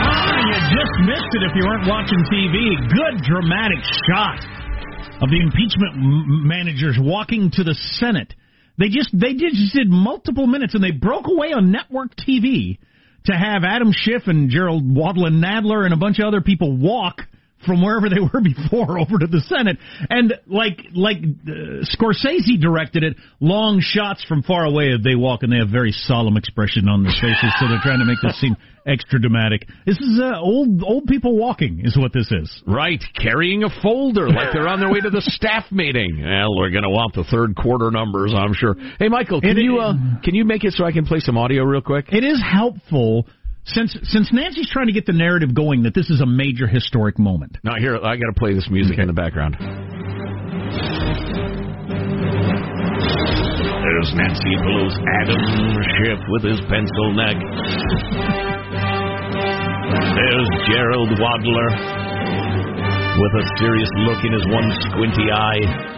Ah, if you weren't watching TV. Good dramatic shot of the impeachment m- managers walking to the Senate. They just they did, just did multiple minutes and they broke away on network TV to have Adam Schiff and Jerrold Wadlin Nadler and a bunch of other people walk from wherever they were before over to the Senate, and like like uh, Scorsese directed it, long shots from far away as they walk, and they have very solemn expression on their faces, so they're trying to make this seem extra dramatic. This is uh, old old people walking, is what this is. Right, carrying a folder like they're on their way to the staff meeting. Well, we're going to want the third quarter numbers, I'm sure. Hey, Michael, can It- you uh, can you make it so I can play some audio real quick? It is helpful since since Nancy's trying to get the narrative going that this is a major historic moment. Now here, I got to play this music in the background. There's Nancy Pelosi's Adam Schiff with his pencil neck. There's Jerrold Wadler with a serious look in his one squinty eye.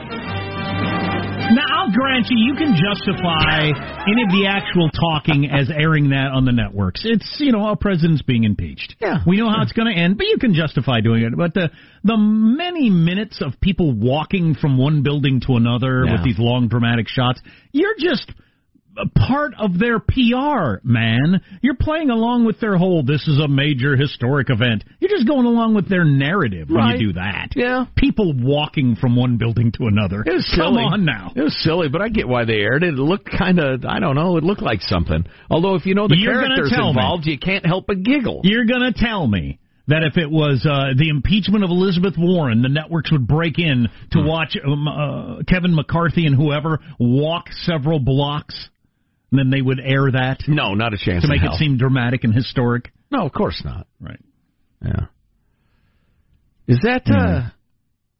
Now, I'll grant you, you can justify any of the actual talking as airing that on the networks. It's, you know, a president's being impeached. Yeah. We know how it's going to end, but you can justify doing it. But the, the many minutes of people walking from one building to another Yeah. with these long dramatic shots, you're just part of their PR, man. You're playing along with their whole, this is a major historic event. You're just going along with their narrative when Right. you do that. Yeah. People walking from one building to another. It was Come silly. on now. It was silly, but I get why they aired it. It looked kind of, I don't know, it looked like something. Although if you know the You're characters tell me. involved, you can't help but giggle. You're going to tell me that if it was uh, the impeachment of Elizabeth Warren, the networks would break in to Hmm. watch um, uh, Kevin McCarthy and whoever walk several blocks, and then they would air that No, not a chance to make it seem dramatic and historic. No, of course not. Right. Yeah. Is that uh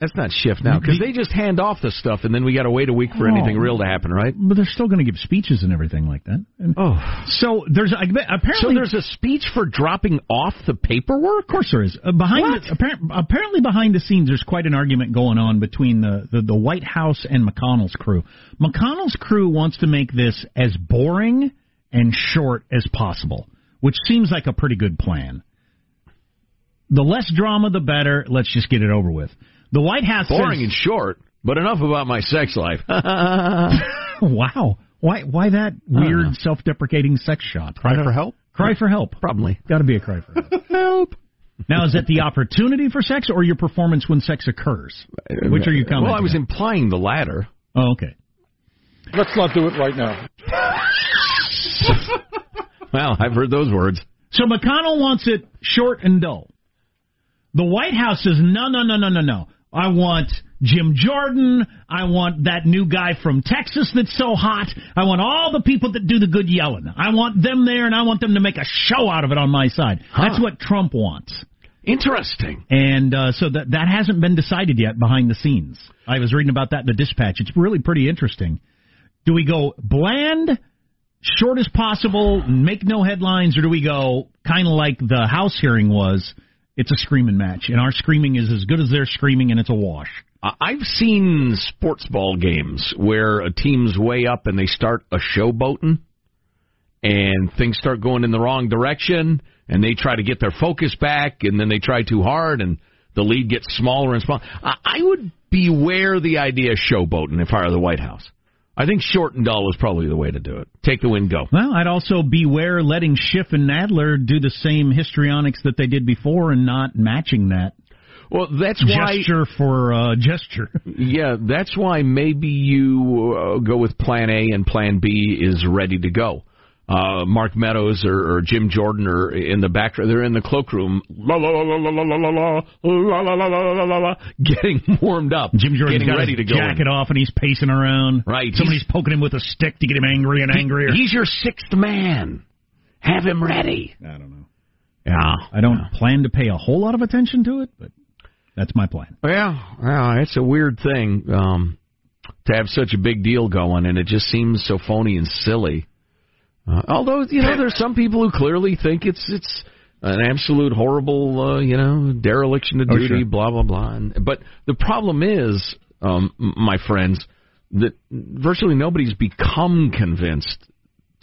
That's not Schiff now because they just hand off the stuff, and then we got to wait a week for Oh. anything real to happen, right? But they're still going to give speeches and everything like that. And Oh, so there's apparently so there's a speech for dropping off the paperwork. Of course there is. Uh, behind What? The, appar- apparently behind the scenes, there's quite an argument going on between the, the, the White House and McConnell's crew. McConnell's crew wants to make this as boring and short as possible, which seems like a pretty good plan. The less drama, the better. Let's just get it over with. The White House Boring says, and short, but enough about my sex life. "Wow, why why that weird self-deprecating sex shot? Cry for help? Cry for help. Probably. Got to be a cry for help. Help. Now, is it the opportunity for sex or your performance when sex occurs? Which are you commenting? Well, I was on? implying the latter. Oh, okay. Let's not do it right now. Well, I've heard those words. So McConnell wants it short and dull. The White House says, no, no, no, no, no, no. I want Jim Jordan. I want that new guy from Texas that's so hot. I want all the people that do the good yelling. I want them there, and I want them to make a show out of it on my side. That's what Trump wants. Interesting. And uh, so that that hasn't been decided yet behind the scenes. I was reading about that in the Dispatch. It's really pretty interesting. Do we go bland, short as possible, make no headlines, or do we go kind of like the House hearing was? It's a screaming match, and our screaming is as good as their screaming, and it's a wash. I've seen sports ball games where a team's way up and they start a showboating, and things start going in the wrong direction, and they try to get their focus back, and then they try too hard, and the lead gets smaller and smaller. I would beware the idea of showboating if I were the White House. I think short and dull is probably the way to do it. Take the win, go. Well, I'd also beware letting Schiff and Nadler do the same histrionics that they did before and not matching that Well, that's why. gesture for uh, gesture. Yeah, that's why maybe you uh, go with Plan A and Plan B is ready to go. Uh, Mark Meadows or, or Jim Jordan are in the back. They're in the cloakroom, la la la la la la la la la la la la la la, getting warmed up, Jim Jordan's getting got ready his to go. jacket off and he's pacing around. Right, Somebody's poking him with a stick to get him angry and angrier. He's your sixth man. Have him ready. I don't know. Yeah, I don't plan to pay a whole lot of attention to it, but that's my plan. Well, well, it's a weird thing um, to have such a big deal going, and it just seems so phony and silly. Uh, although you know, there's some people who clearly think it's it's an absolute horrible, uh, you know, dereliction of Oh, duty, sure. blah blah blah. And, but the problem is, um, my friends, that virtually nobody's become convinced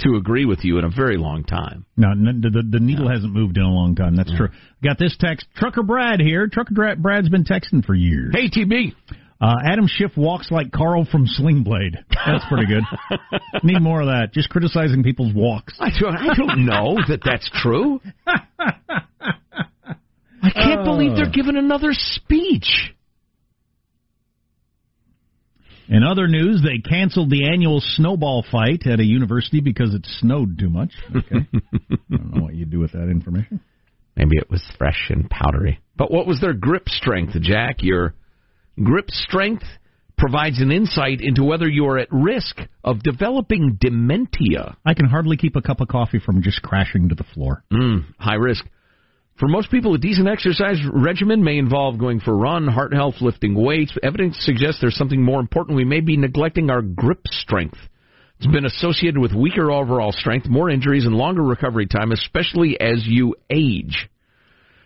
to agree with you in a very long time. No, n- the, the, the needle hasn't moved in a long time. That's true. Got this text. Trucker Brad here. Trucker Brad's been texting for years. Hey, TB. Uh, Adam Schiff walks like Carl from Sling Blade. That's pretty good. Need more of that. Just criticizing people's walks. I don't, I don't know that that's true. I can't believe they're giving another speech. In other news, they canceled the annual snowball fight at a university because it snowed too much. Okay. I don't know what you'd do with that information. Maybe it was fresh and powdery. But what was their grip strength, Jack? Your grip strength provides an insight into whether you are at risk of developing dementia. I can hardly keep a cup of coffee from just crashing to the floor. Mm, high risk. For most people, a decent exercise regimen may involve going for a run, heart health, lifting weights. Evidence suggests there's something more important. We may be neglecting our grip strength. It's been associated with weaker overall strength, more injuries, and longer recovery time, especially as you age.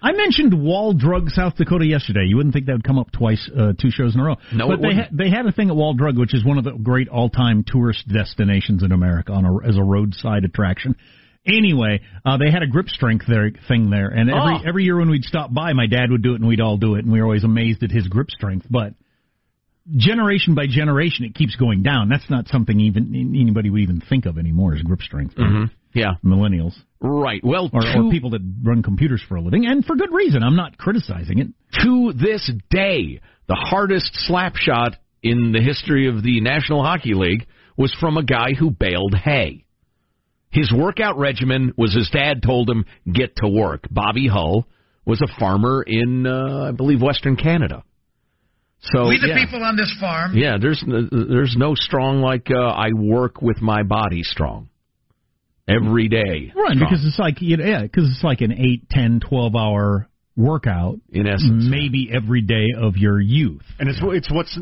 I mentioned Wall Drug, South Dakota yesterday. You wouldn't think that would come up twice, uh, two shows in a row. No, but it they wouldn't. ha- they had a thing at Wall Drug, which is one of the great all-time tourist destinations in America on a, as a roadside attraction. Anyway, uh, they had a grip strength there thing there, and every Oh. every year when we'd stop by, my dad would do it, and we'd all do it, and we were always amazed at his grip strength. But generation by generation, it keeps going down. That's not something even anybody would even think of anymore as grip strength. Yeah. Millennials Right. Well, or, to, or people that run computers for a living, and for good reason. I'm not criticizing it. to this day, the hardest slap shot in the history of the National Hockey League was from a guy who baled hay. His workout regimen was his dad told him, get to work. Bobby Hull was a farmer in, uh, I believe, Western Canada. So we the yeah. people on this farm. Yeah, there's there's no strong like uh, I work with my body strong every day. Right, strong. because it's like you know, yeah, because it's like an eight, ten, twelve hour workout in essence, maybe every day of your youth. And it's it's what's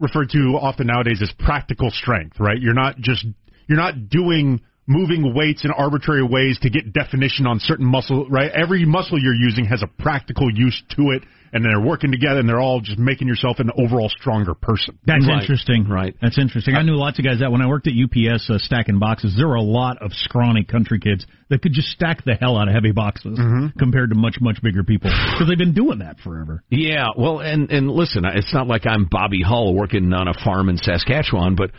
referred to often nowadays as practical strength, right? You're not just you're not doing moving weights in arbitrary ways to get definition on certain muscle, right? Every muscle you're using has a practical use to it, and they're working together, and they're all just making yourself an overall stronger person. That's Right. interesting. Right. That's interesting. I knew lots of guys that when I worked at UPS uh, stacking boxes, there were a lot of scrawny country kids that could just stack the hell out of heavy boxes compared to much much bigger people because they've been doing that forever. Yeah, well, and and listen, it's not like I'm Bobby Hull working on a farm in Saskatchewan, but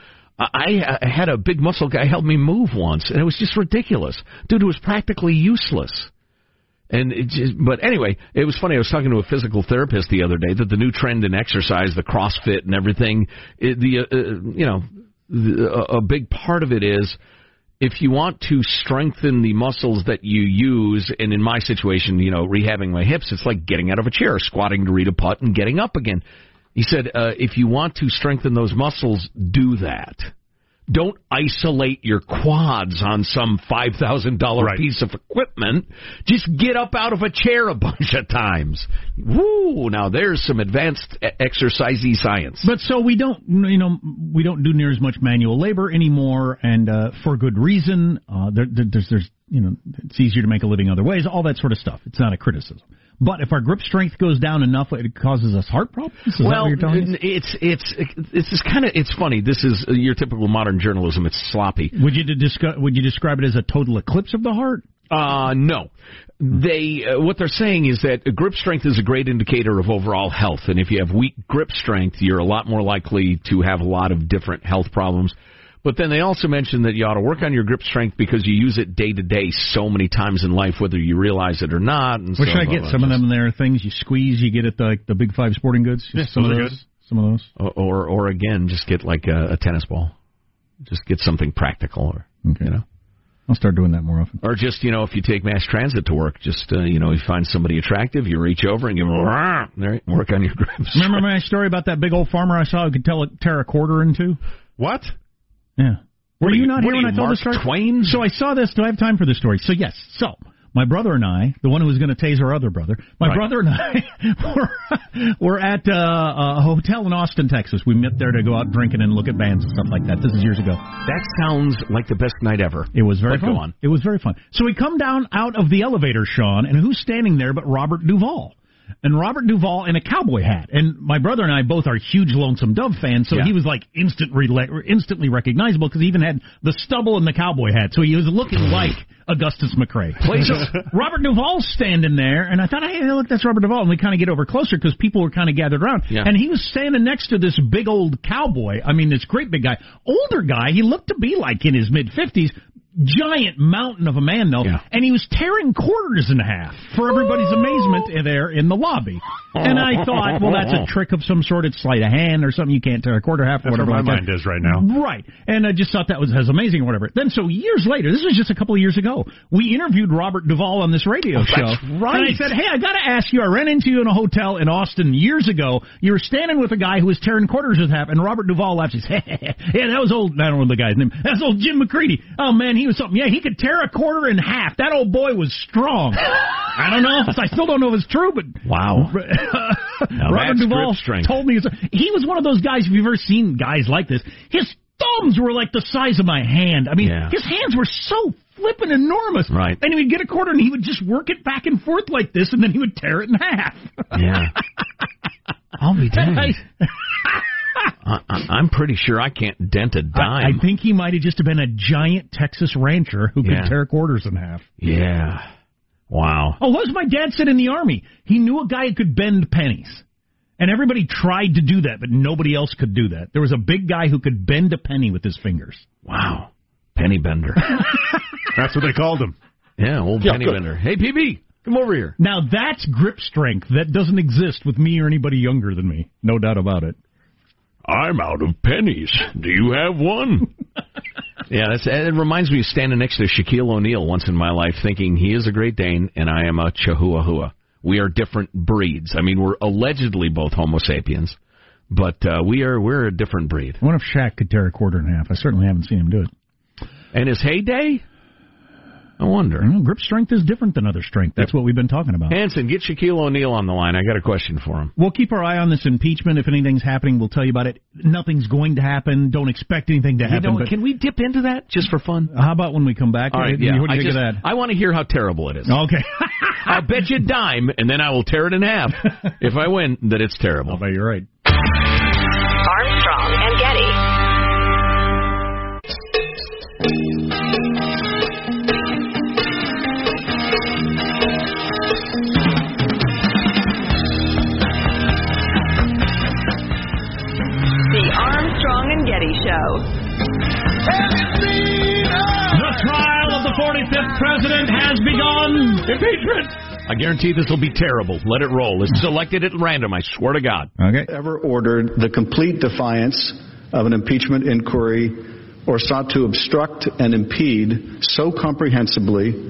I, I had a big muscle guy help me move once, and it was just ridiculous. Dude, it was practically useless. And it just, but anyway, it was funny. I was talking to a physical therapist the other day that the new trend in exercise, the CrossFit and everything, it, the uh, uh, you know, the, a big part of it is if you want to strengthen the muscles that you use, and in my situation, you know, rehabbing my hips, it's like getting out of a chair, squatting to read a putt, and getting up again. He said, uh, if you want to strengthen those muscles, do that. Don't isolate your quads on some five thousand dollar Right. piece of equipment. Just get up out of a chair a bunch of times. Woo! Now there's some advanced exercisey science. But so we don't, you know, we don't do near as much manual labor anymore, and uh, for good reason. Uh, there, there's, there's, you know, it's easier to make a living other ways, all that sort of stuff. It's not a criticism. But if our grip strength goes down enough, it causes us heart problems. Is well, what you're telling us? it's it's it's is kind of it's funny. This is your typical modern journalism. It's sloppy. Would you discuss, Would you describe it as a total eclipse of the heart? Uh, no. They uh, what they're saying is that grip strength is a great indicator of overall health, and if you have weak grip strength, you're a lot more likely to have a lot of different health problems. But then they also mention that you ought to work on your grip strength because you use it day to day so many times in life, whether you realize it or not. And Where so, should I get some of them? There are things you squeeze, you get at the the big five sporting goods. Yeah, some of those are those. good. Some of those. or or again, just get like a, a tennis ball. Just get something practical, or Okay. you know. I'll start doing that more often. Or just, you know, if you take mass transit to work, just, uh, you know, you find somebody attractive, you reach over and give them work on your grips. Remember my story about that big old farmer I saw who could tell tear a quarter in two? What? Yeah. Were you you- not here when I told Mark the story? Twain? So I saw this. Do I have time for this story? So yes. So my brother and I, the one who was going to tase our other brother, my Right. brother and I were, were at uh, a hotel in Austin, Texas. We met there to go out drinking and look at bands and stuff like that. This is years ago. That sounds like the best night ever. It was very But fun. It was very fun. So we come down out of the elevator, Sean, and who's standing there but Robert Duvall? And Robert Duvall in a cowboy hat. And my brother and I both are huge Lonesome Dove fans, so Yeah. he was like instant rela- instantly recognizable because he even had the stubble and the cowboy hat. So he was looking mm. like Augustus McCrae. So Robert Duvall's standing there, and I thought, hey, look, that's Robert Duvall. And we kind of get over closer because people were kind of gathered around. Yeah. And he was standing next to this big old cowboy. I mean, this great big guy. Older guy. He looked to be like in his mid 50s. Giant mountain of a man, though. Yeah. And he was tearing quarters in half for everybody's amazement there in the lobby. And I thought, well, that's a trick of some sort. It's sleight of hand or something. You can't tear a quarter half or That's where whatever. my mind is right now. Right. And I just thought that was, as amazing or whatever. Then so years later, this was just a couple of years ago, we interviewed Robert Duvall on this radio oh, show. that's right. And I said, hey, I got to ask you, I ran into you in a hotel in Austin years ago. You were standing with a guy who was tearing quarters in half, and Robert Duvall laughed. He said, yeah, that was old, I don't know the guy's name. That's old Jim McCready. Oh, man, he was something. Yeah, he could tear a quarter in half. That old boy was strong. I don't know. I still don't know if it's true, but Wow. Robert Duvall strength. told me he was one of those guys. If you've ever seen guys like this, his thumbs were like the size of my hand. I mean, Yeah. his hands were so flippin' enormous. Right. And he would get a quarter and he would just work it back and forth like this, and then he would tear it in half. Yeah. I'll be damned. I, I, I'm pretty sure I can't dent a dime. I think he might have just been a giant Texas rancher who could Yeah. tear quarters in half. yeah. Wow. Oh, what was my dad said in the army? He knew a guy who could bend pennies. And everybody tried to do that, but nobody else could do that. There was a big guy who could bend a penny with his fingers. Wow. Penny bender. That's what they called him. yeah, old Yeah, penny good. bender. Hey, PB, come over here. Now that's grip strength that doesn't exist with me or anybody younger than me. No doubt about it. I'm out of pennies. Do you have one? yeah, that's, it reminds me of standing next to Shaquille O'Neal once in my life, thinking he is a Great Dane and I am a Chihuahua. We are different breeds. I mean, we're allegedly both Homo sapiens, but uh, we are we're a different breed. I wonder if Shaq could tear a quarter in half. I certainly haven't seen him do it. And his heyday, I wonder. Well, grip strength is different than other strength. That's what we've been talking about. Hanson, get Shaquille O'Neal on the line. I got a question for him. We'll keep our eye on this impeachment. If anything's happening, we'll tell you about it. Nothing's going to happen. Don't expect anything to You happen. know, but can we dip into that just for fun? how about when we come back? All right, yeah. What do I you think just- of that? I want to hear how terrible it is. Okay. I'll bet you a dime, and then I will tear it in half if I win that it's terrible. I'll bet you're right. Show. The trial of the 45th president has begun. Impeachment! I guarantee this will be terrible. Let it roll. It's selected at random, I swear to God. Okay. ever ordered the complete defiance of an impeachment inquiry or sought to obstruct and impede so comprehensively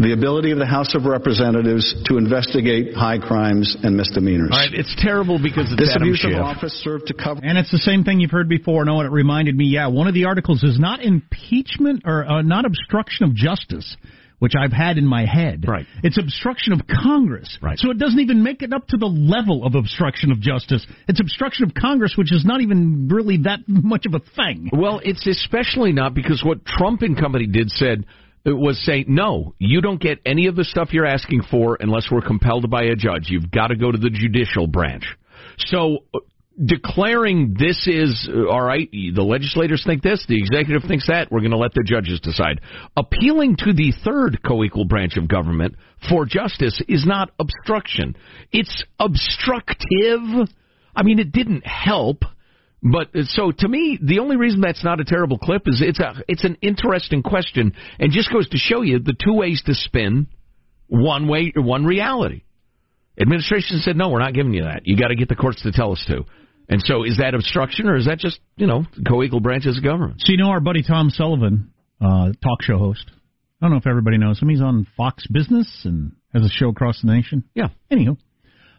the ability of the House of Representatives to investigate high crimes and misdemeanors. All right, it's terrible because it's This Adam abuse of office served to cover. And it's the same thing you've heard before. Know what it reminded me? Yeah, one of the articles is not impeachment or uh, not obstruction of justice, which I've had in my head. Right. It's obstruction of Congress. Right. So it doesn't even make it up to the level of obstruction of justice. It's obstruction of Congress, which is not even really that much of a thing. Well, it's especially not because what Trump and company did said it was say no, you don't get any of the stuff you're asking for unless we're compelled by a judge. You've got to go to the judicial branch. So uh, declaring this is uh, all right, the legislators think this, the executive thinks that, we're going to let the judges decide. Appealing to the third co-equal branch of government for justice is not obstruction. It's obstructive. I mean, it didn't help. But uh, so to me, the only reason that's not a terrible clip is it's a it's an interesting question and just goes to show you the two ways to spin one way one reality. Administration said no, we're not giving you that. You got to get the courts to tell us to. And so is that obstruction or is that just you know co-equal branches of government? So you know our buddy Tom Sullivan, uh, talk show host. I don't know if everybody knows him. He's on Fox Business and has a show across the nation. Yeah. Anywho, uh,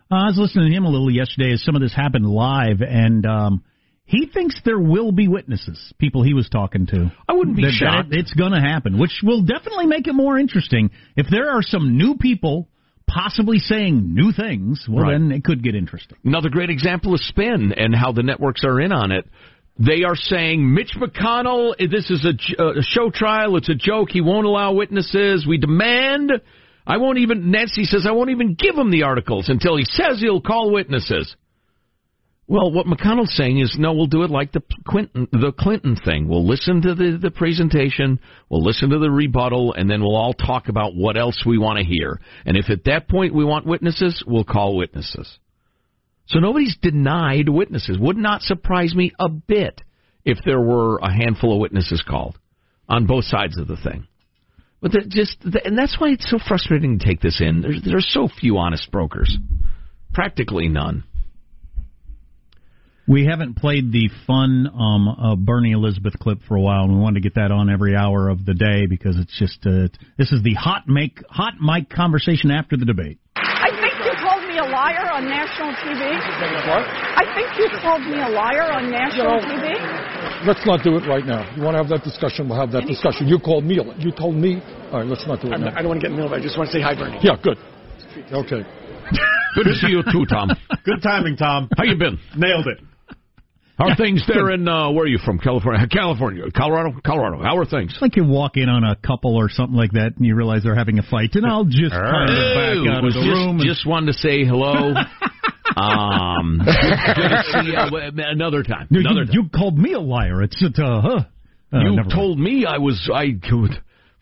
I was listening to him a little yesterday as some of this happened live, and um, he thinks there will be witnesses, people he was talking to. I wouldn't be That- that shocked. it- it's going to happen, which will definitely make it more interesting. If there are some new people possibly saying new things, well, Right. then it could get interesting. Another great example of spin and how the networks are in on it. They are saying Mitch McConnell, this is uh, a show trial. It's a joke. He won't allow witnesses. We demand. I won't even. Nancy says I won't even give him the articles until he says he'll call witnesses. Well, what McConnell's saying is no. We'll do it like the Clinton the Clinton thing. We'll listen to the the presentation. We'll listen to the rebuttal, and then we'll all talk about what else we want to hear. And if at that point we want witnesses, we'll call witnesses. So nobody's denied witnesses. Would not surprise me a bit if there were a handful of witnesses called on both sides of the thing. But just, and that's why it's so frustrating to take this in. There's, there's so few honest brokers, practically none. We haven't played the fun um, uh, Bernie Elizabeth clip for a while, and we wanted to get that on every hour of the day because it's just uh, this is the hot make hot mic conversation after the debate. I think you called me a liar on national TV. What? I think you called me a liar on national You know- TV. Let's not do it right now. You want to have that discussion? We'll have that discussion. You called me. a- You told me. All right, let's not do it now. I don't want to get in the middle of. I just want to say hi, Bernie. Yeah, good. Okay. Good to see you too, Tom. Good timing, Tom. How you been? Nailed it. How are things there in uh, where are you from? California, California, Colorado, Colorado. How are things? Like you walk in on a couple or something like that, and you realize they're having a fight, and I'll just kind of back out of the just, room. and- just wanted to say hello. um, good, good to see you another time. you, Another you, time. you called me a liar. It's uh, huh. Uh, you never mind. told me I was. I could.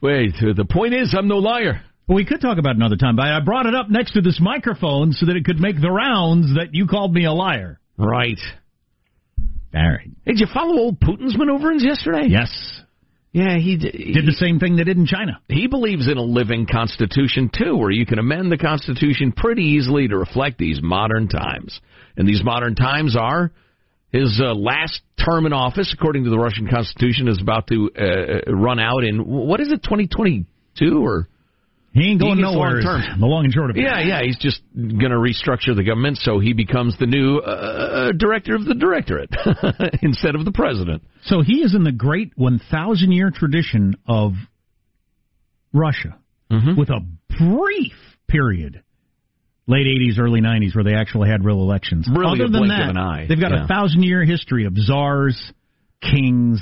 Wait. uh, The point is, I'm no liar. Well, we could talk about it another time, but I brought it up next to this microphone so that it could make the rounds that you called me a liar. Right. All right. Hey, did you follow old Putin's maneuvers yesterday? Yes. Yeah, he did. He, Did the same thing they did in China. he believes in a living constitution too, where you can amend the constitution pretty easily to reflect these modern times. And these modern times are his uh, last term in office, according to the Russian constitution, is about to uh, run out in what is it, 2022 or? He ain't going He nowhere. long is term. The long and short of it. Yeah, yeah, he's just going to restructure the government so he becomes the new uh, director of the directorate instead of the president. So he is in the great 1,000 year tradition of Russia Mm-hmm. with a brief period, late 80s, early 90s, where they actually had real elections. Really Other a than blink that, of an eye. they've got Yeah. a thousand year history of czars, kings,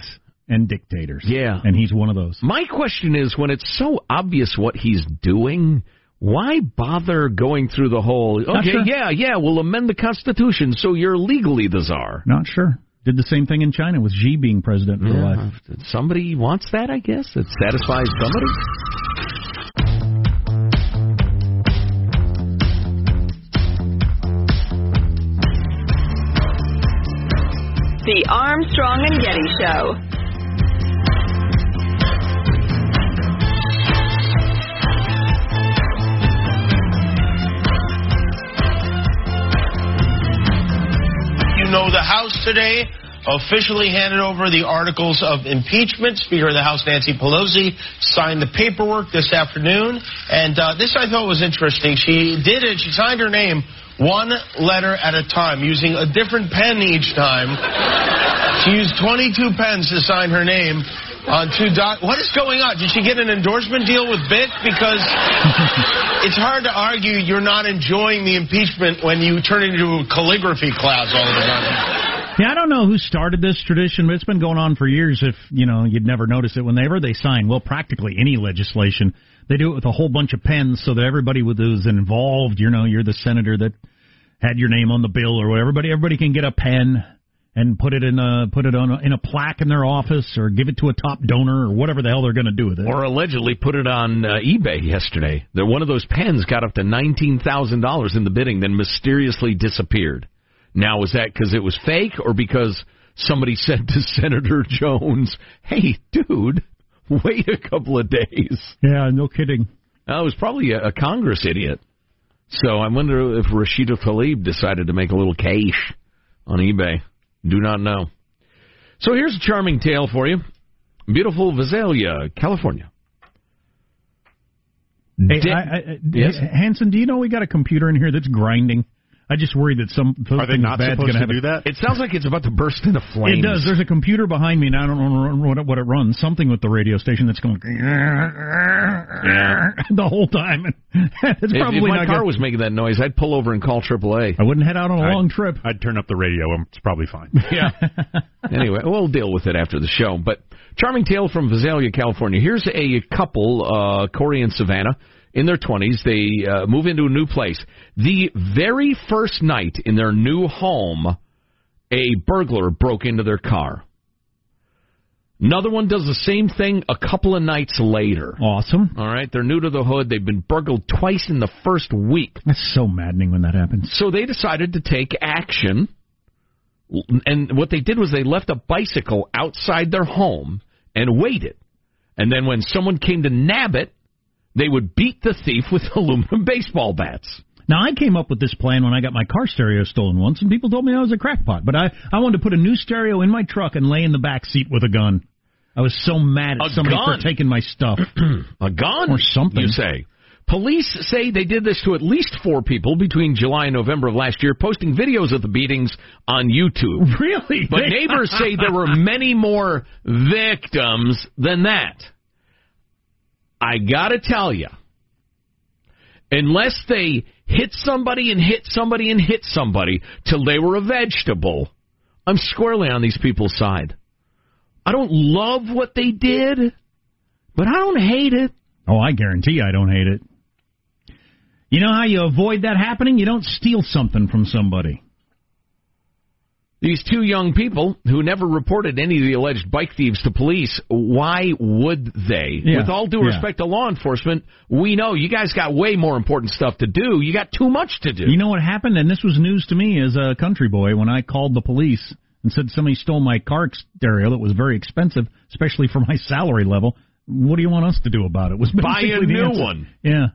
and dictators. Yeah. And he's one of those. My question is when it's so obvious what he's doing, why bother going through the whole, okay, sure. yeah, yeah, we'll amend the Constitution so you're legally the czar? Not sure. Did the same thing in China with Xi being president for Yeah, life. somebody wants that, I guess. It satisfies somebody. The Armstrong and Getty Show. Know, the House today officially handed over the articles of impeachment. Speaker of the House Nancy Pelosi signed the paperwork this afternoon. And uh, this I thought was interesting. She did it, she signed her name one letter at a time, using a different pen each time. she used 22 pens to sign her name on two doc. What is going on? Did she get an endorsement deal with Bic? Because it's hard to argue you're not enjoying the impeachment when you turn it into a calligraphy class all the time. Yeah, I don't know who started this tradition, but it's been going on for years. If you know, you'd never notice it whenever they sign. Well, practically any legislation, they do it with a whole bunch of pens, so that everybody with who's involved, you know, you're the senator that had your name on the bill or whatever. Everybody, everybody can get a pen and put it in a put it on a, in a plaque in their office or give it to a top donor or whatever the hell they're going to do with it. Or allegedly put it on uh, eBay yesterday. That one of those pens got up to nineteen thousand dollars in the bidding, then mysteriously disappeared. Now, is that because it was fake, or because somebody said to Senator Jones, "Hey, dude, wait a couple of days"? Yeah, no kidding. Uh, it was probably a, a Congress idiot. So I wonder if Rashida Tlaib decided to make a little cash on eBay. Do not know. So here's a charming tale for you. Beautiful Visalia, California. Hey, Di- I, I, Yes? Hanson, do you know we got a computer in here that's grinding? I just worry that some Are they not bad's supposed gonna to have do that? It sounds like it's about to burst into flames. It does. There's a computer behind me, and I don't know what it, what it runs. Something with the radio station that's going the whole time. it's If, probably if my not car good. was making that noise, I'd pull over and call AAA. I wouldn't head out on a I'd- long trip. I'd turn up the radio. and It's probably fine. Yeah. anyway, we'll deal with it after the show. But charming tale from Visalia, California. Here's a couple, uh, Corey and Savannah, in their 20s. They uh, move into a new place. The very first night in their new home, a burglar broke into their car. Another one does the same thing a couple of nights later. Awesome. All right, they're new to the hood. They've been burgled twice in the first week. That's so maddening when that happens. So they decided to take action. And what they did was they left a bicycle outside their home and waited. And then when someone came to nab it, they would beat the thief with aluminum baseball bats. Now I came up with this plan when I got my car stereo stolen once, and people told me I was a crackpot. But I I wanted to put a new stereo in my truck and lay in the back seat with a gun. I was so mad at A somebody gun? for taking my stuff. A gun? Or something. You say. Police say they did this to at least four people between July and November of last year, posting videos of the beatings on YouTube. Really? But neighbors say there were many more victims than that. I gotta tell you, unless they hit somebody and hit somebody and hit somebody till they were a vegetable, I'm squarely on these people's side. I don't love what they did, but I don't hate it. Oh, I guarantee I don't hate it. You know how you avoid that happening? You don't steal something from somebody. These two young people who never reported any of the alleged bike thieves to police, why would they? Yeah, With all due yeah. respect to law enforcement, we know you guys got way more important stuff to do. You got too much to do. You know what happened? And this was news to me as a country boy when I called the police and said somebody stole my car stereo that was very expensive, especially for my salary level. What do you want us to do about it? Was Buy a new one. Yeah,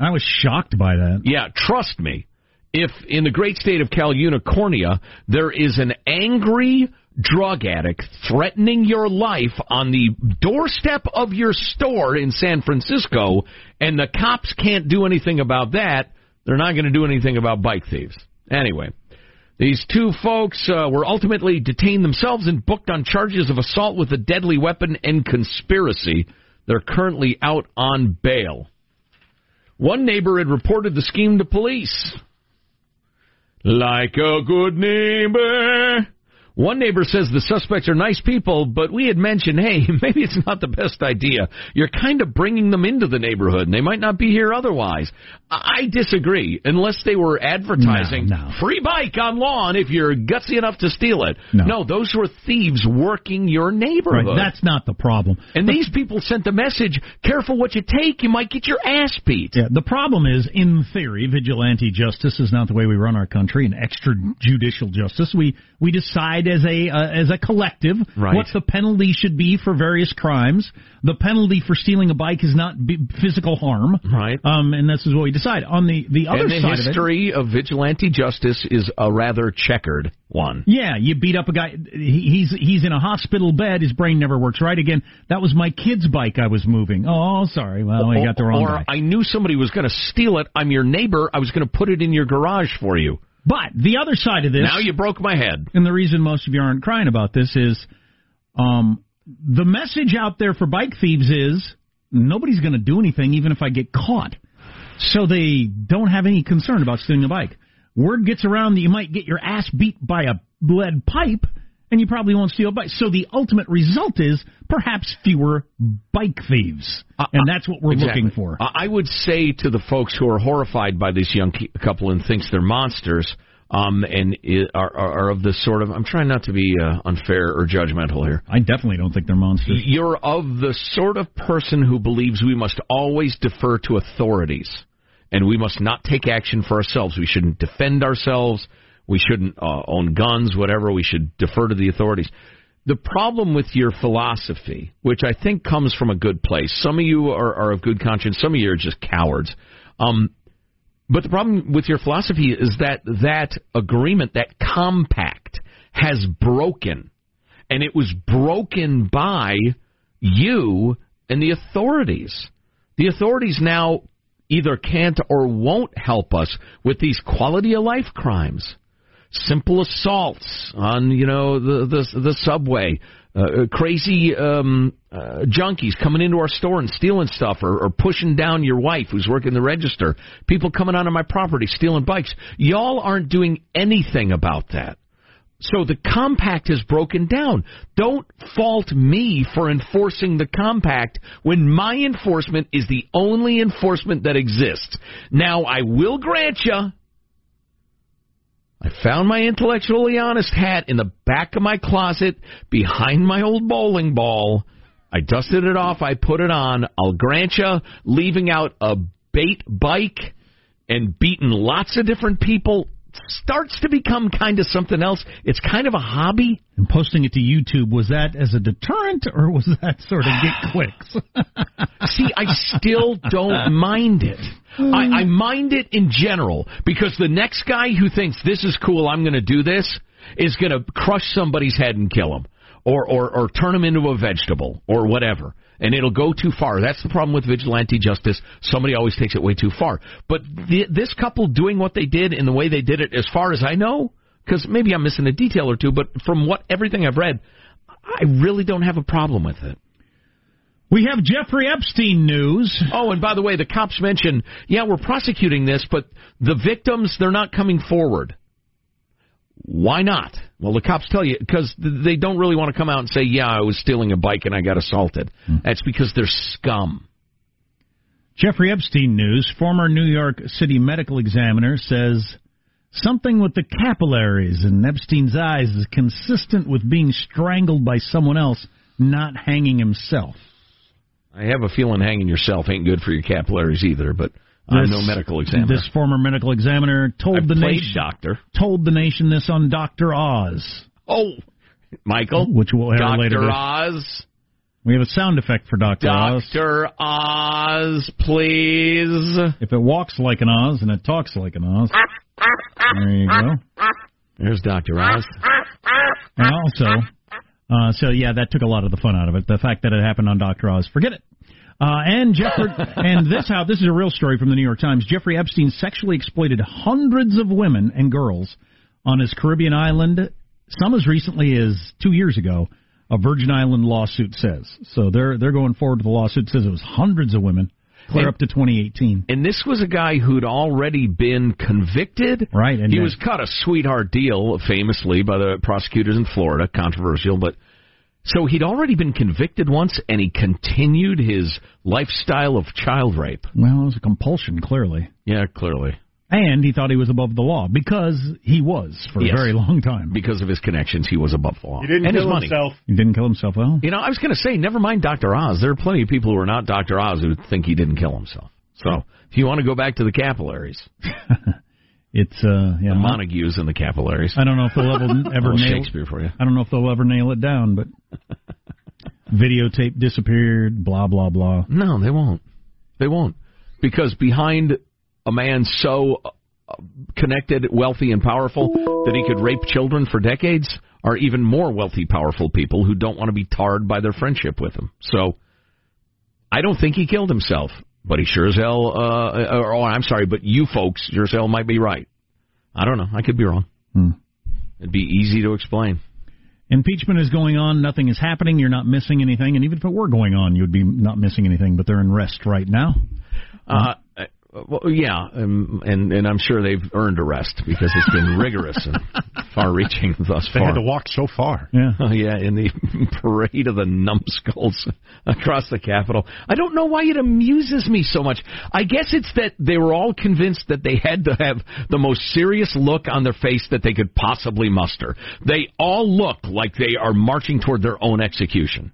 I was shocked by that. Yeah, trust me. If in the great state of Cal Unicornia there is an angry drug addict threatening your life on the doorstep of your store in San Francisco, and the cops can't do anything about that, they're not going to do anything about bike thieves. Anyway, these two folks uh, were ultimately detained themselves and booked on charges of assault with a deadly weapon and conspiracy. They're currently out on bail. One neighbor had reported the scheme to police. Like a good neighbor. One neighbor says the suspects are nice people, but we had mentioned, hey, maybe it's not the best idea. You're kind of bringing them into the neighborhood, and they might not be here otherwise. I disagree, unless they were advertising No, no. free bike on lawn if you're gutsy enough to steal it. No. those were thieves working your neighborhood. Right, that's not the problem. and these people sent the message: careful what you take, you might get your ass beat. Yeah, the problem is, in theory, vigilante justice is not the way we run our country. And extrajudicial justice, we we decide as a uh, as a collective Right. what the penalty should be for various crimes. The penalty for stealing a bike is not b- physical harm, Right. Um, and this is what we decide. On the the other and the side of it, history of, vigilante justice is a rather checkered one. Yeah, you beat up a guy. he- He's he's in a hospital bed. His brain never works right again. That was my kid's bike I was moving. Oh, sorry. Well, I got the wrong or guy. I knew somebody was going to steal it. I'm your neighbor. I was going to put it in your garage for you. But the other side of this, Now you broke my head. and the reason most of you aren't crying about this is, um, the message out there for bike thieves is nobody's going to do anything even if I get caught. So they don't have any concern about stealing a bike. Word gets around that you might get your ass beat by a lead pipe, and you probably won't steal a bike. So the ultimate result is perhaps fewer bike thieves, and that's what we're Exactly. looking for. I would say to the folks who are horrified by this young couple and thinks they're monsters, um, and are, are, are of the sort of I'm trying not to be uh, unfair or judgmental here. I definitely don't think they're monsters. You're of the sort of person who believes we must always defer to authorities, and we must not take action for ourselves. We shouldn't defend ourselves. We shouldn't uh, own guns, whatever. We should defer to the authorities. The problem with your philosophy, which I think comes from a good place, some of you are, are of good conscience, some of you are just cowards. Um, but the problem with your philosophy is that that agreement, that compact, has broken. And it was broken by you and the authorities. The authorities now either can't or won't help us with these quality of life crimes. Simple assaults on, you know, the the, the subway, uh, crazy um, uh, junkies coming into our store and stealing stuff, or, or pushing down your wife who's working the register. People coming onto my property stealing bikes. Y'all aren't doing anything about that. So the compact has broken down. Don't fault me for enforcing the compact when my enforcement is the only enforcement that exists. Now, I will grant you, I found my intellectually honest hat in the back of my closet behind my old bowling ball. I dusted it off. I put it on. I'll grant you, leaving out a bait bike and beating lots of different people starts to become kind of something else. It's kind of a hobby. And posting it to YouTube, was that as a deterrent or was that sort of get clicks? See, I still don't mind it. I, I mind it in general because the next guy who thinks this is cool, I'm going to do this, is going to crush somebody's head and kill him, or or or turn him into a vegetable, or whatever. And it'll go too far. That's the problem with vigilante justice. Somebody always takes it way too far. But th- this couple doing what they did in the way they did it, as far as I know, because maybe I'm missing a detail or two, but from what everything I've read, I really don't have a problem with it. We have Jeffrey Epstein news. Oh, and by the way, the cops mentioned, yeah, we're prosecuting this, but the victims, they're not coming forward. Why not? Well, the cops tell you because they don't really want to come out and say, yeah, I was stealing a bike and I got assaulted. Hmm. That's because they're scum. Jeffrey Epstein news. Former New York City medical examiner says something with the capillaries in Epstein's eyes is consistent with being strangled by someone else, not hanging himself. I have a feeling hanging yourself ain't good for your capillaries either, but I'm no This- medical examiner. This former medical examiner told I've the nation doctor. told the nation this on Doctor Oz, Oh, Michael, which we'll air later. Doctor Oz, We have a sound effect for Doctor Oz. Doctor Oz, please. If it walks like an Oz and it talks like an Oz, there you go. There's Doctor Oz. And also, uh, so yeah, that took a lot of the fun out of it. The fact that it happened on Dr. Oz, forget it. Uh, and Jeffrey, and this how this is a real story from the New York Times. Jeffrey Epstein sexually exploited hundreds of women and girls on his Caribbean island, some as recently as two years ago. a Virgin Island lawsuit says. So they're they're going forward with the lawsuit. It says it was hundreds of women, clear And- up to 2018. And this was a guy who'd already been convicted. Right, and he then- was cut a sweetheart deal, famously by the prosecutors in Florida. Controversial, but so he'd already been convicted once, and he continued his lifestyle of child rape. Well, it was a compulsion, clearly. Yeah, clearly And he thought he was above the law because he was for Yes. a very long time. because of his connections, he was above the law. He didn't and his kill money. himself. He didn't kill himself. Well, You know, I was going to say, never mind Dr. Oz. There are plenty of people who are not Dr. Oz who think he didn't kill himself. So, if you want to go back to the capillaries, it's uh, yeah. the Montagues and the Capulets. I don't know if they'll ever ever nail. Shakespeare for you. I don't know if they'll ever nail it down, but videotape disappeared. Blah blah blah. No, they won't. They won't. Because behind a man so uh, connected, wealthy, and powerful that he could rape children for decades are even more wealthy, powerful people who don't want to be tarred by their friendship with him. So, I don't think he killed himself, but he sure as hell, uh, or, or I'm sorry, but you folks sure as hell might be right. I don't know. I could be wrong. Hmm. It'd be easy to explain. Impeachment is going on. Nothing is happening. You're not missing anything. And even if it were going on, you would be not missing anything. But they're in rest right now. Uh, uh, well, yeah, um, and and I'm sure they've earned a rest because it's been rigorous and far-reaching thus far. They had to walk so far. Yeah. Oh, yeah, in the parade of the numbskulls across the Capitol. I don't know why it amuses me so much. I guess it's that they were all convinced that they had to have the most serious look on their face that they could possibly muster. They all look like they are marching toward their own execution.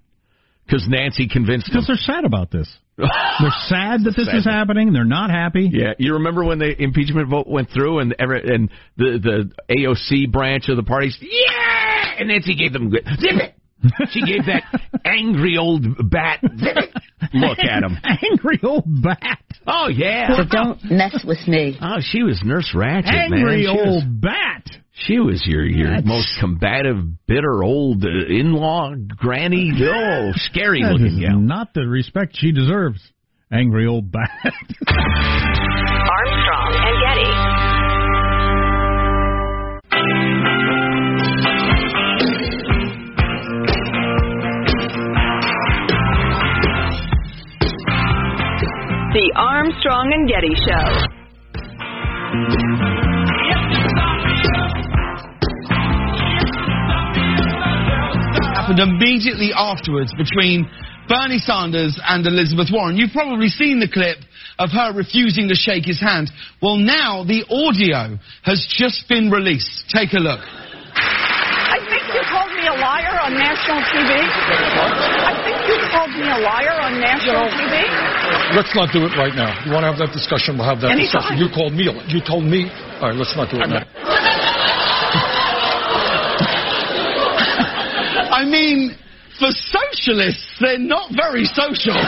Because Nancy convinced them. Because they're sad about this. They're sad that this Sad. is happening. They're not happy. Yeah, you remember when the impeachment vote went through and every, and the the AOC branch of the parties, yeah, and Nancy gave them good zip it. She gave that angry old bat look at him. Angry old bat. Oh yeah. So don't mess with me. Oh, she was Nurse Ratched, Angry man. She was- old bat. She was your your That's- most combative, bitter old uh, in-law granny. Oh, scary That looking is gal. not the respect she deserves. Angry old bat. Armstrong and Getty. The Armstrong and Getty Show. happened immediately afterwards between Bernie Sanders and Elizabeth Warren. You've probably seen the clip of her refusing to shake his hand. Well, now the audio has just been released. Take a look. I think you called me a liar on national TV. I think you called me a liar on national TV. Let's not do it right now. You want to have that discussion? We'll have that Anytime. discussion. You called me. You told me. All right, let's not do it now. I mean, for socialists, they're not very social.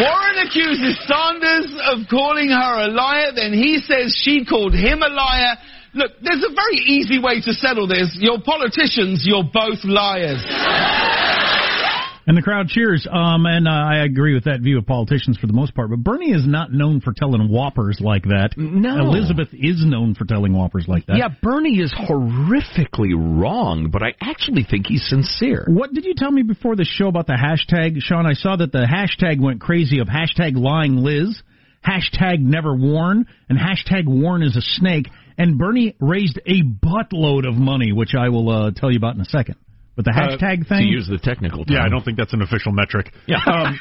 Warren accuses Sanders of calling her a liar, then he says she called him a liar. Look, there's a very easy way to settle this. You're politicians, you're both liars. And the crowd cheers. Um, and uh, I agree with that view of politicians for the most part. But Bernie is not known for telling whoppers like that. No. Elizabeth is known for telling whoppers like that. Yeah, Bernie is horrifically wrong, but I actually think he's sincere. What did you tell me before the show about the hashtag, Sean? I saw that the hashtag went crazy of hashtag lying Liz, hashtag never Warren, and hashtag Warren is a snake. And Bernie raised a buttload of money, which I will uh, tell you about in a second. But the Uh, hashtag To thing, use the technical term. Yeah, I don't think that's an official metric. Yeah. Um,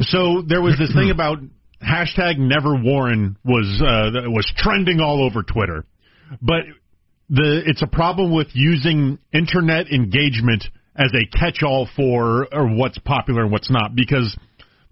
so there was this thing about hashtag Never Warren was uh, was trending all over Twitter, but the it's a problem with using internet engagement as a catch-all for or what's popular and what's not because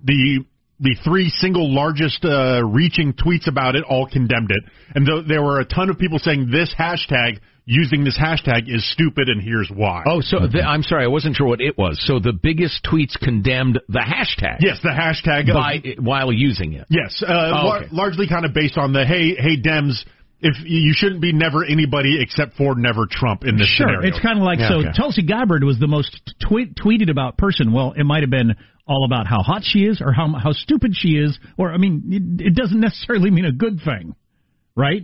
the the three single largest uh, reaching tweets about it all condemned it, and th- there were a ton of people saying this hashtag using this hashtag is stupid and here's why. Oh, so the, I'm sorry, I wasn't sure what it was. So the biggest tweets condemned the hashtag. Yes, the hashtag of- by, while using it. Yes, uh, Oh, lar- largely kind of based on the hey, hey, Dems. If you shouldn't be never anybody except for never Trump in this Sure, scenario. it's kind of like Yeah, so. okay. Tulsi Gabbard was the most tweet, tweeted about person. Well, it might have been all about how hot she is, or how how stupid she is, or I mean, it, it doesn't necessarily mean a good thing, right?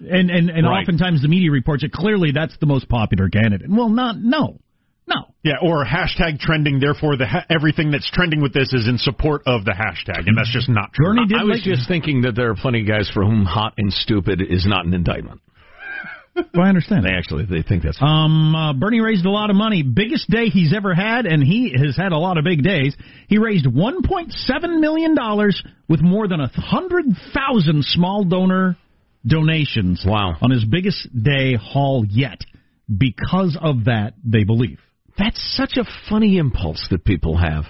And and, and Right. oftentimes the media reports it clearly that's the most popular candidate. Well, not no, no. Yeah, or hashtag trending. Therefore, the ha- everything that's trending with this is in support of the hashtag, and that's just not true. I was just thinking that there are plenty of guys for whom hot and stupid is not an indictment. Well, I understand. They actually they think that's Um, uh, Bernie raised a lot of money. Biggest day he's ever had, and he has had a lot of big days. He raised 1.7 million dollars with more than a hundred thousand small donor donations. Wow! On his biggest day haul yet. Because of that, they believe. That's such a funny impulse that people have.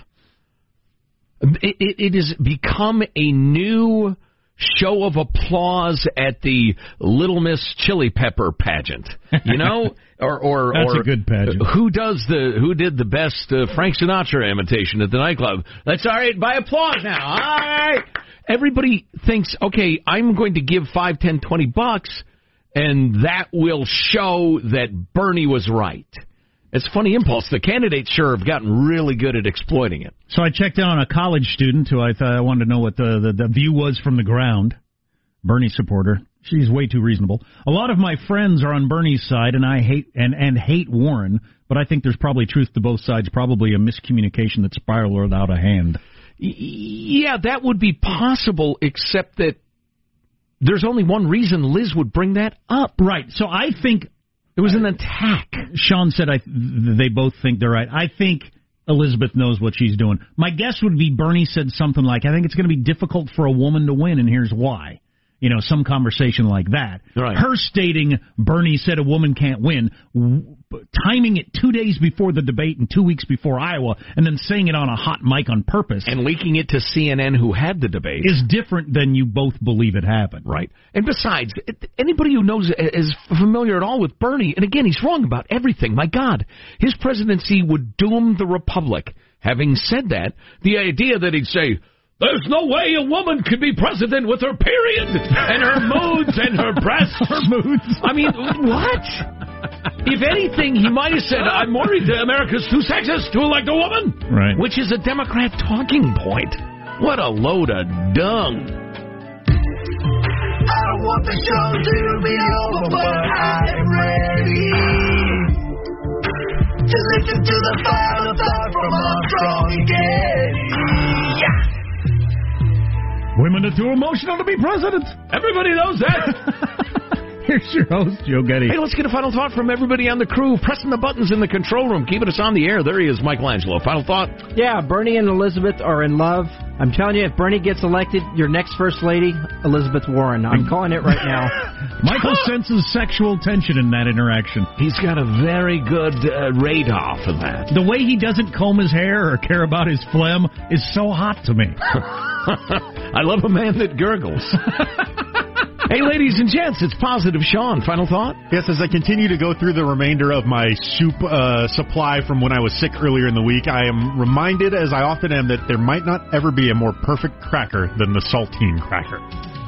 It, it, it has become a new show of applause at the Little Miss Chili Pepper pageant. You know, or or That's or a good pageant. Who does the who did the best uh, Frank Sinatra imitation at the nightclub? That's all right by applause now. All right. Everybody thinks, okay, I'm going to give five, ten, twenty bucks, and that will show that Bernie was right. It's a funny impulse. The candidates sure have gotten really good at exploiting it. So I checked in on a college student who I thought I wanted to know what the, the, the view was from the ground. Bernie supporter. She's way too reasonable. A lot of my friends are on Bernie's side, and I hate and and hate Warren. But I think there's probably truth to both sides. Probably a miscommunication that spiraled out of hand. Yeah, that would be possible, except that there's only one reason Liz would bring that up. Right. So I think it was an attack. Sean said I they both think they're right. I think Elizabeth knows what she's doing. My guess would be Bernie said something like, "I think it's going to be difficult for a woman to win, and here's why." You know, some conversation like that. Right. Her stating Bernie said a woman can't win, timing it two days before the debate and two weeks before Iowa, and then saying it on a hot mic on purpose And leaking it to CNN, who had the debate. is different than you both believe it happened. Right. And besides, anybody who knows uh, is familiar at all with Bernie, and again, he's wrong about everything. My God, his presidency would doom the republic. Having said that, the idea that he'd say, "There's no way a woman could be president with her period and her moods and her breasts." her moods. I mean, what? If anything, he might have said, "I'm worried that America's too sexist to elect a woman," Right. which is a Democrat talking point. What a load of dung. I don't want the show to be over, but I'm ready to listen to the final thought from Armstrong and Getty. Women are too emotional to be president. Everybody knows that. Here's your host, Joe Getty. Hey, let's get a final thought from everybody on the crew, pressing the buttons in the control room, keeping us on the air. There he is, Michael Angelo. Final thought. Yeah, Bernie and Elizabeth are in love. I'm telling you, if Bernie gets elected, your next first lady, Elizabeth Warren. I'm calling it right now. Michael senses sexual tension in that interaction. He's got a very good uh, radar for that. The way he doesn't comb his hair or care about his phlegm is so hot to me. I love a man that gurgles. hey, ladies and gents, it's Positive Sean. Final thought? Yes, as I continue to go through the remainder of my soup uh, supply from when I was sick earlier in the week, I am reminded, as I often am, that there might not ever be a more perfect cracker than the saltine cracker.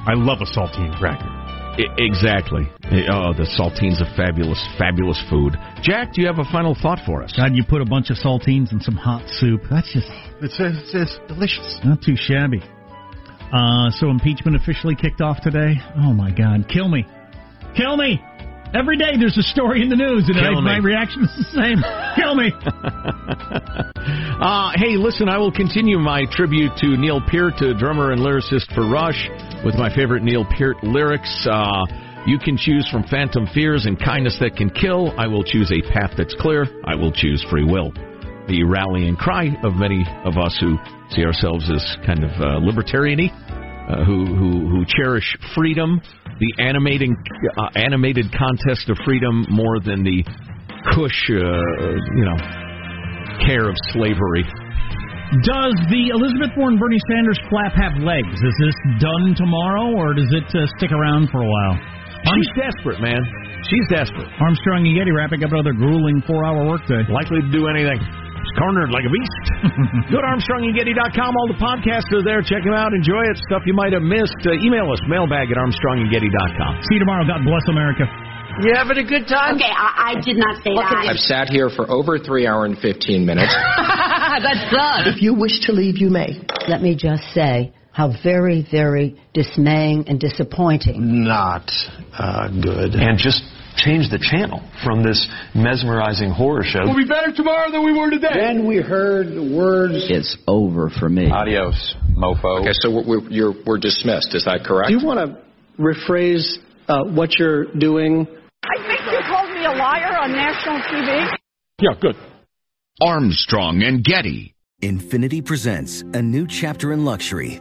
I love a saltine cracker. I- exactly. Oh, the saltine's a fabulous, fabulous food. Jack, do you have a final thought for us? God, you put a bunch of saltines in some hot soup. That's just It's, it's, it's delicious. not too shabby. Uh, so impeachment officially kicked off today. Oh my God, kill me, kill me! Every day there's a story in the news, and I, my reaction is the same. kill me. Uh, hey, listen, I will continue my tribute to Neil Peart, uh, drummer and lyricist for Rush, with my favorite Neil Peart lyrics. Uh, you can choose from phantom fears and kindness that can kill. I will choose a path that's clear. I will choose free will. The rallying cry of many of us who see ourselves as kind of uh, libertarian-y, uh, who, who who cherish freedom, the animating uh, animated contest of freedom more than the cush, uh, you know, care of slavery. Does the Elizabeth Warren Bernie Sanders flap have legs? Is this done tomorrow, or does it uh, stick around for a while? She's desperate, man. She's desperate. Armstrong and Getty wrapping up another grueling four-hour workday. Likely to do anything. She's cornered like a beast. Go to ArmstrongandGetty.com. All the podcasts are there. Check them out. Enjoy it. Stuff you might have missed. Uh, email us, mailbag at ArmstrongandGetty.com. See you tomorrow. God bless America. You having a good time? Okay, I, I did not say that. I've sat here for over three hour and 15 minutes. That's done. If you wish to leave, you may. Let me just say, How very, very dismaying and disappointing. Not uh, good. And just change the channel from this mesmerizing horror show. We'll be better tomorrow than we were today. Then we heard the words. It's over for me. Adios, mofo. Okay, so we're, we're, you're, we're dismissed. Is that correct? Do you want to rephrase uh, what you're doing? I think you called me a liar on national TV. Yeah, good. Armstrong and Getty. Infiniti presents a new chapter in luxury,